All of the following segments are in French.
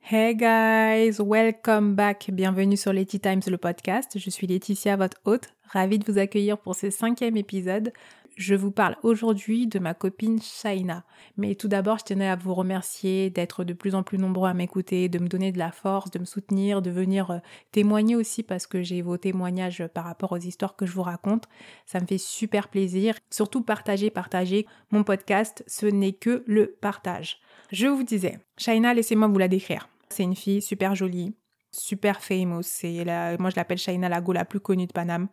Hey guys, welcome back. Bienvenue sur Letty Times, le podcast. Je suis Laetitia, votre hôte. Ravie de vous accueillir pour ce cinquième épisode. Je vous parle aujourd'hui de ma copine Shaina. Mais tout d'abord, je tenais à vous remercier d'être de plus en plus nombreux à m'écouter, de me donner de la force, de me soutenir, de venir euh, témoigner aussi parce que j'ai vos témoignages par rapport aux histoires que je vous raconte. Ça me fait super plaisir. Surtout partager, partager. Mon podcast, ce n'est que le partage. Je vous disais, Shaina, laissez-moi vous la décrire. C'est une fille super jolie, super famous. C'est la, moi je l'appelle Shaina la go la plus connue de Paname.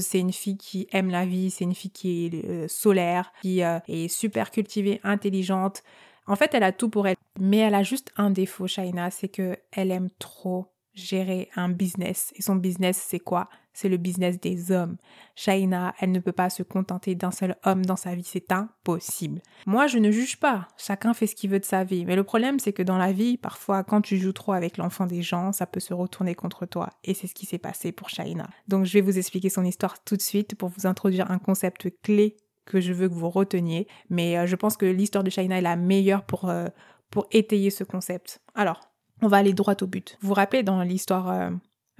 C'est une fille qui aime la vie, c'est une fille qui est euh, solaire, qui euh, est super cultivée, intelligente. En fait, elle a tout pour elle. Mais elle a juste un défaut, Shaina, c'est que elle aime trop gérer un business. Et son business, c'est quoi? C'est le business des hommes. Shaina, elle ne peut pas se contenter d'un seul homme dans sa vie, c'est impossible. Moi, je ne juge pas. Chacun fait ce qu'il veut de sa vie. Mais le problème, c'est que dans la vie, parfois, quand tu joues trop avec l'enfant des gens, ça peut se retourner contre toi. Et c'est ce qui s'est passé pour Shaina. Donc, je vais vous expliquer son histoire tout de suite pour vous introduire un concept clé que je veux que vous reteniez. Mais euh, je pense que l'histoire de Shaina est la meilleure pour, euh, pour étayer ce concept. Alors, on va aller droit au but. Vous vous rappelez dans l'histoire euh,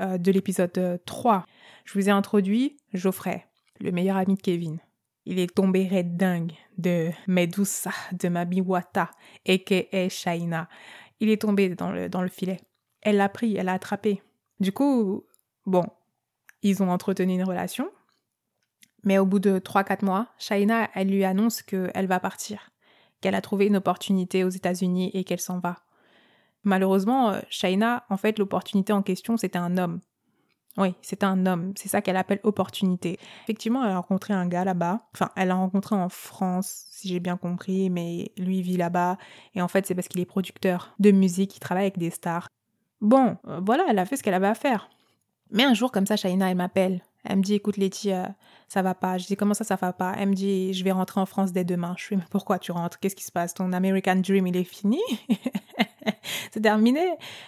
euh, de l'épisode 3, je vous ai introduit Geoffrey, le meilleur ami de Kevin. Il est tombé red dingue de Medusa, de Mabiwata, a.k.a. Shaina. Il est tombé dans le, dans le filet. Elle l'a pris, elle l'a attrapé. Du coup, bon, ils ont entretenu une relation. Mais au bout de 3-4 mois, Shaina, elle lui annonce qu'elle va partir, qu'elle a trouvé une opportunité aux États-Unis et qu'elle s'en va. Malheureusement, euh, Shaina, en fait, l'opportunité en question, c'était un homme. Oui, c'était un homme. C'est ça qu'elle appelle opportunité. Effectivement, elle a rencontré un gars là-bas. Enfin, elle l'a rencontré en France, si j'ai bien compris, mais lui vit là-bas. Et en fait, c'est parce qu'il est producteur de musique, il travaille avec des stars. Bon, euh, voilà, elle a fait ce qu'elle avait à faire. Mais un jour, comme ça, Shaina, elle m'appelle. Elle me dit, écoute, Letty, ça va pas. Je dis, comment ça, ça va pas? Elle me dit, je vais rentrer en France dès demain. Je fais, mais pourquoi tu rentres? Qu'est-ce qui se passe? Ton American Dream, il est fini? C'est terminé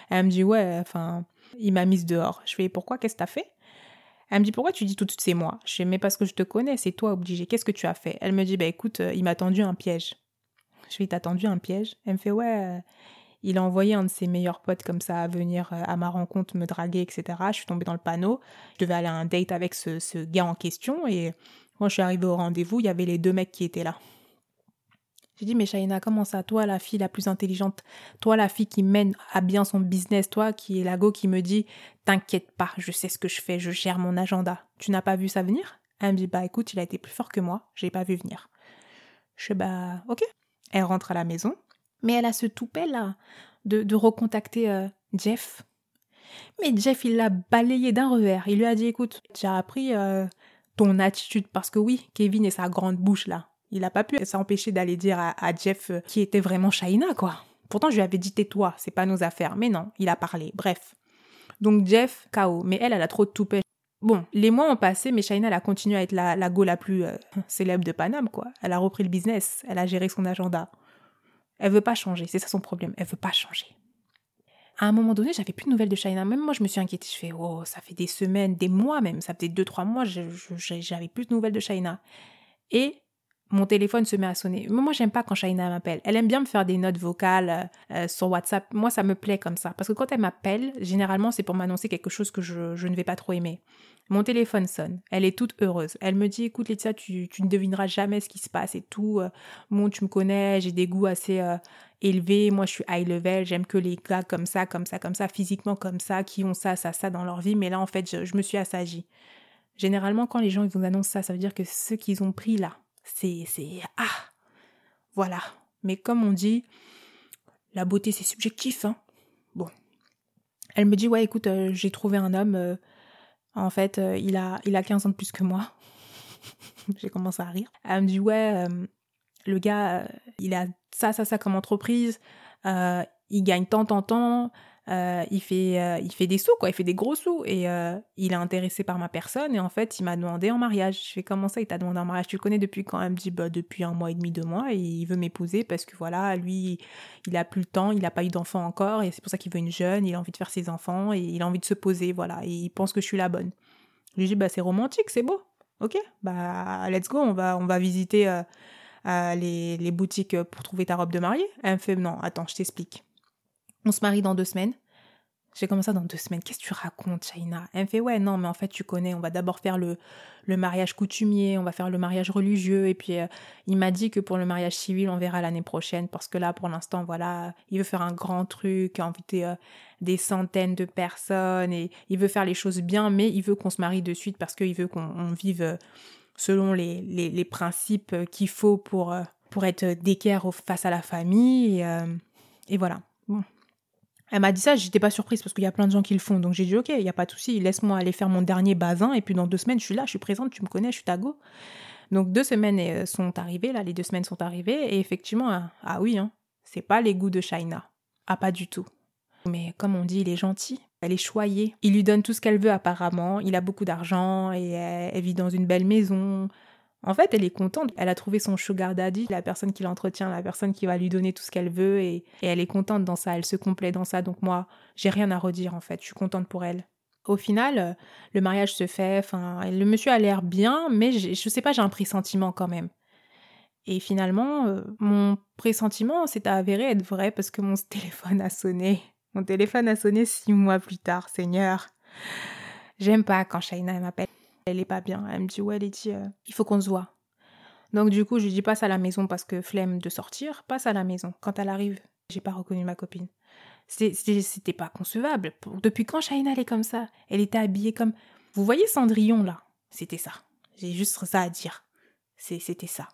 Elle me dit, ouais, enfin, il m'a mise dehors. Je fais, pourquoi? Qu'est-ce que t'as fait? Elle me dit, pourquoi tu dis tout de suite c'est moi? Je fais, mais parce que je te connais, c'est toi obligé. Qu'est-ce que tu as fait? Elle me dit, bah écoute, euh, il m'a tendu un piège. Je il t'a tendu un piège? Elle me fait, ouais. Euh, il a envoyé un de ses meilleurs potes comme ça à venir euh, à ma rencontre me draguer, etc. Je suis tombée dans le panneau. Je devais aller à un date avec ce, ce gars en question et quand je suis arrivée au rendez-vous, il y avait les deux mecs qui étaient là. J'ai dit, mais Shaina, comment ça Toi, la fille la plus intelligente, toi, la fille qui mène à bien son business, toi, qui est la go qui me dit, t'inquiète pas, je sais ce que je fais, je gère mon agenda. Tu n'as pas vu ça venir? Elle me dit, bah écoute, il a été plus fort que moi, je l'ai pas vu venir. Je dis, bah ok. Elle rentre à la maison, mais elle a ce toupet là de, de recontacter euh, Jeff. Mais Jeff, il l'a balayé d'un revers. Il lui a dit, écoute, j'ai appris euh, ton attitude parce que oui, Kevin et sa grande bouche là, il n'a pas pu s'empêcher d'aller dire à, Jeff euh, qui était vraiment Shaina, quoi. Pourtant, je lui avais dit tais-toi, c'est pas nos affaires. Mais non, il a parlé. Bref. Donc Jeff, KO. Mais elle, elle a trop de toupet. Bon, les mois ont passé, mais Shaina, elle a continué à être la, la go la plus euh, célèbre de Paname, quoi. Elle a repris le business, elle a géré son agenda. Elle veut pas changer, c'est ça son problème. Elle veut pas changer. À un moment donné, j'avais plus de nouvelles de Shaina. Même moi, je me suis inquiétée. Je fais, oh, ça fait des semaines, des mois même. Ça fait deux, trois mois, j'avais plus de nouvelles de Shaina. Et mon téléphone se met à sonner. Moi, j'aime pas quand Shaina m'appelle. Elle aime bien me faire des notes vocales euh, sur WhatsApp. Moi, ça me plaît comme ça. Parce que quand elle m'appelle, généralement, c'est pour m'annoncer quelque chose que je, ne vais pas trop aimer. Mon téléphone sonne. Elle est toute heureuse. Elle me dit, écoute, Laetitia, tu, tu ne devineras jamais ce qui se passe et tout. Euh, bon, tu me connais, j'ai des goûts assez euh, élevés. Moi, je suis high level. J'aime que les gars comme ça, comme ça, comme ça, physiquement comme ça, qui ont ça, ça, ça dans leur vie. Mais là, en fait, je, je me suis assagie. Généralement, quand les gens ils vous annoncent ça, ça veut dire que ceux qu'ils ont pris là, c'est, c'est, ah, voilà. Mais comme on dit, la beauté c'est subjectif, hein. Bon. Elle me dit, ouais, écoute, euh, j'ai trouvé un homme, euh, en fait, euh, il, a, il a 15 ans de plus que moi. j'ai commencé à rire. Elle me dit, ouais, le gars, il a ça, ça, ça comme entreprise, il gagne tant, tant, tant, euh, il, fait, euh, il fait des sous, quoi, il fait des gros sous. Et euh, il est intéressé par ma personne. Et en fait, il m'a demandé en mariage. Je fais comment ça, il t'a demandé en mariage? Tu le connais depuis quand? Elle me dit bah, depuis un mois et demi, deux mois. Et il veut m'épouser parce que voilà, lui, il a plus le temps, il n'a pas eu d'enfant encore. Et c'est pour ça qu'il veut une jeune. Il a envie de faire ses enfants et il a envie de se poser. Voilà. Et il pense que je suis la bonne. Je lui dis bah, c'est romantique, c'est beau. Ok, bah, let's go, on va, on va visiter les, les boutiques pour trouver ta robe de mariée. Elle me fait non, attends, je t'explique. On se marie dans deux semaines. J'ai commencé dans deux semaines. Qu'est-ce que tu racontes, Shaina? Elle me fait ouais, non, mais en fait, tu connais, on va d'abord faire le, le mariage coutumier, on va faire le mariage religieux. Et puis, euh, il m'a dit que pour le mariage civil, on verra l'année prochaine. Parce que là, pour l'instant, voilà, il veut faire un grand truc, inviter euh, des centaines de personnes. Et il veut faire les choses bien, mais il veut qu'on se marie de suite parce qu'il veut qu'on vive euh, selon les, les, les principes qu'il faut pour, pour être d'équerre face à la famille. Et, et voilà. Bon, elle m'a dit ça, j'étais pas surprise parce qu'il y a plein de gens qui le font. Donc j'ai dit, ok, il n'y a pas de souci, laisse-moi aller faire mon dernier bazin. Et puis dans deux semaines, je suis là, je suis présente, tu me connais, je suis ta go. Donc deux semaines euh, sont arrivées, là, les deux semaines sont arrivées. Et effectivement, ah, ah oui, hein, c'est pas les goûts de Shaina. Ah, pas du tout. Mais comme on dit, il est gentil. Elle est choyée. Il lui donne tout ce qu'elle veut apparemment. Il a beaucoup d'argent et elle vit dans une belle maison. En fait, elle est contente. Elle a trouvé son sugar daddy, la personne qui l'entretient, la personne qui va lui donner tout ce qu'elle veut, et, elle est contente dans ça. Elle se complaît dans ça. Donc moi, j'ai rien à redire en fait. Je suis contente pour elle. Au final, euh, le mariage se fait. Enfin, le monsieur a l'air bien, mais je sais pas, j'ai un pressentiment quand même. Et finalement, euh, mon pressentiment s'est avéré être vrai parce que mon téléphone a sonné. Mon téléphone a sonné six mois plus tard, Seigneur. J'aime pas quand Shaina m'appelle. Elle est pas bien. Elle me dit, ouais, Letty, euh, il faut qu'on se voit. Donc, du coup, je lui dis, passe à la maison parce que flemme de sortir, passe à la maison. Quand elle arrive, j'ai pas reconnu ma copine. C'était pas concevable. Depuis quand Shaina, elle est comme ça? Elle était habillée comme. Vous voyez Cendrillon, là? C'était ça. J'ai juste ça à dire. C'était ça.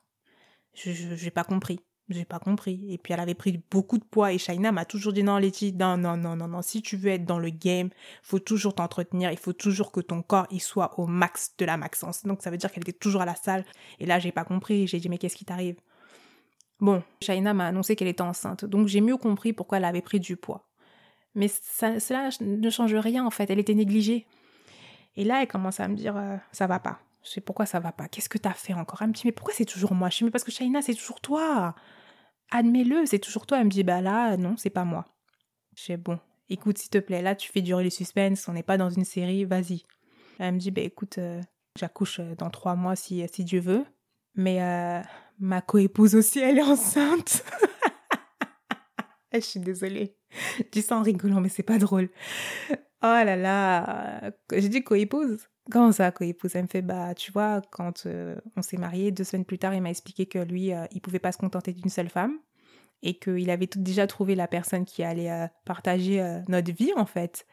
Je n'ai pas compris. J'ai pas compris. Et puis elle avait pris beaucoup de poids et Shaina m'a toujours dit non Letty, non non non non non, si tu veux être dans le game, faut toujours t'entretenir, il faut toujours que ton corps il soit au max de la maxence. Donc ça veut dire qu'elle était toujours à la salle et là j'ai pas compris, j'ai dit mais qu'est-ce qui t'arrive? Bon, Shaina m'a annoncé qu'elle était enceinte. Donc j'ai mieux compris pourquoi elle avait pris du poids. Mais cela ne change rien en fait, elle était négligée. Et là elle commence à me dire euh, ça va pas. Je sais pourquoi ça va pas. Qu'est-ce que t'as fait encore? Elle me dit mais pourquoi c'est toujours moi? Je dis mais parce que Shaina c'est toujours toi admets-le, c'est toujours toi. Elle me dit, bah là, non, c'est pas moi. Je fais, bon, écoute, s'il te plaît, là, tu fais durer les suspens, on n'est pas dans une série, vas-y. Elle me dit, bah écoute, euh, j'accouche euh, dans trois mois si, si Dieu veut. Mais euh, ma coépouse aussi, elle est enceinte. Je suis désolée. Je dis ça en rigolant, mais c'est pas drôle. Oh là là. J'ai dit coépouse. Comment ça, coépouse Elle me fait, bah, tu vois, quand euh, on s'est mariés, deux semaines plus tard, il m'a expliqué que lui, euh, il pouvait pas se contenter d'une seule femme et qu'il avait déjà trouvé la personne qui allait euh, partager notre vie, en fait,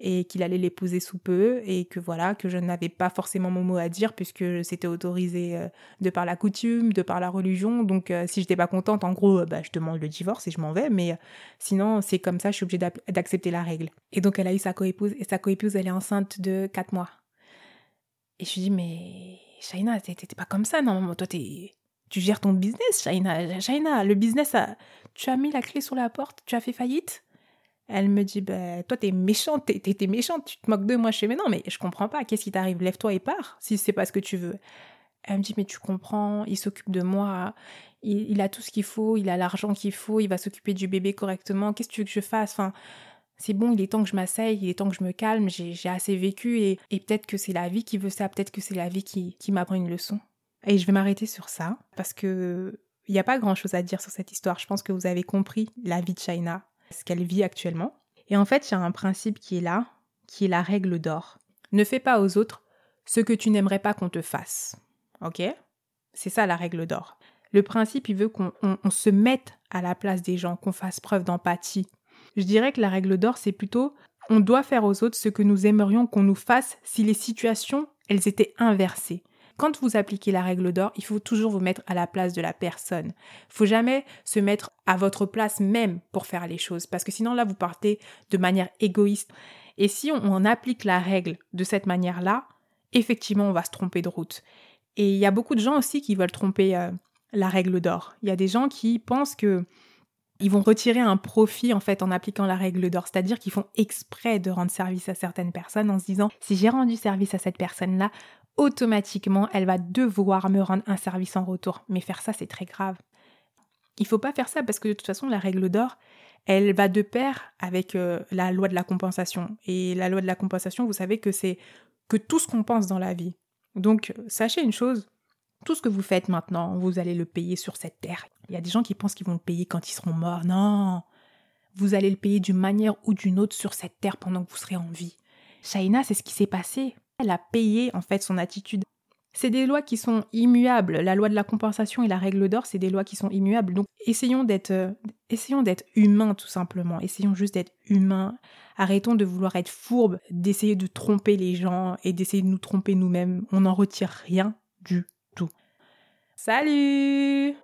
et qu'il allait l'épouser sous peu et que voilà, que je n'avais pas forcément mon mot à dire puisque c'était autorisé de par la coutume, de par la religion. Donc, si j'étais pas contente, en gros, bah, je demande le divorce et je m'en vais. Mais sinon, c'est comme ça, je suis obligée d'accepter la règle. Et donc, elle a eu sa coépouse et sa coépouse, elle est enceinte de quatre mois. Et je lui dis, mais Shaina, t'es pas comme ça, non, toi, tu gères ton business, Shaina. Shaina, le business, tu as mis la clé sur la porte, tu as fait faillite. Elle me dit, bah, toi, t'es méchante, t'es méchante, tu te moques de moi. Je fais, mais non, mais je comprends pas, qu'est-ce qui t'arrive? Lève-toi et pars, si c'est pas ce que tu veux. Elle me dit, mais tu comprends, il s'occupe de moi, il, il, a tout ce qu'il faut, il a l'argent qu'il faut, il va s'occuper du bébé correctement, qu'est-ce que tu veux que je fasse? Enfin, c'est bon, il est temps que je m'asseye, il est temps que je me calme, j'ai assez vécu et, peut-être que c'est la vie qui veut ça, peut-être que c'est la vie qui, qui m'apprend une leçon. Et je vais m'arrêter sur ça parce que il n'y a pas grand chose à dire sur cette histoire. Je pense que vous avez compris la vie de Shaina, ce qu'elle vit actuellement. Et en fait, il y a un principe qui est là, qui est la règle d'or. Ne fais pas aux autres ce que tu n'aimerais pas qu'on te fasse. Ok? C'est ça la règle d'or. Le principe, il veut qu'on se mette à la place des gens, qu'on fasse preuve d'empathie, je dirais que la règle d'or, c'est plutôt on doit faire aux autres ce que nous aimerions qu'on nous fasse si les situations, elles étaient inversées. Quand vous appliquez la règle d'or, il faut toujours vous mettre à la place de la personne. Il faut jamais se mettre à votre place même pour faire les choses, parce que sinon là, vous partez de manière égoïste. Et si on, applique la règle de cette manière-là, effectivement, on va se tromper de route. Et il y a beaucoup de gens aussi qui veulent tromper euh, la règle d'or. Il y a des gens qui pensent que ils vont retirer un profit en fait en appliquant la règle d'or, c'est-à-dire qu'ils font exprès de rendre service à certaines personnes en se disant si j'ai rendu service à cette personne-là, automatiquement elle va devoir me rendre un service en retour. Mais faire ça c'est très grave. Il faut pas faire ça parce que de toute façon la règle d'or, elle va de pair avec euh, la loi de la compensation. Et la loi de la compensation, vous savez que c'est que tout ce qu'on pense dans la vie. Donc sachez une chose, Tout ce que vous faites maintenant, vous allez le payer sur cette terre. Il y a des gens qui pensent qu'ils vont le payer quand ils seront morts. Non. Vous allez le payer d'une manière ou d'une autre sur cette terre pendant que vous serez en vie. Shaina, c'est ce qui s'est passé. Elle a payé en fait son attitude. C'est des lois qui sont immuables. La loi de la compensation et la règle d'or, c'est des lois qui sont immuables. Donc essayons d'être euh, essayons d'être humains tout simplement. Essayons juste d'être humains. Arrêtons de vouloir être fourbes, d'essayer de tromper les gens et d'essayer de nous tromper nous-mêmes. On n'en retire rien du. Salut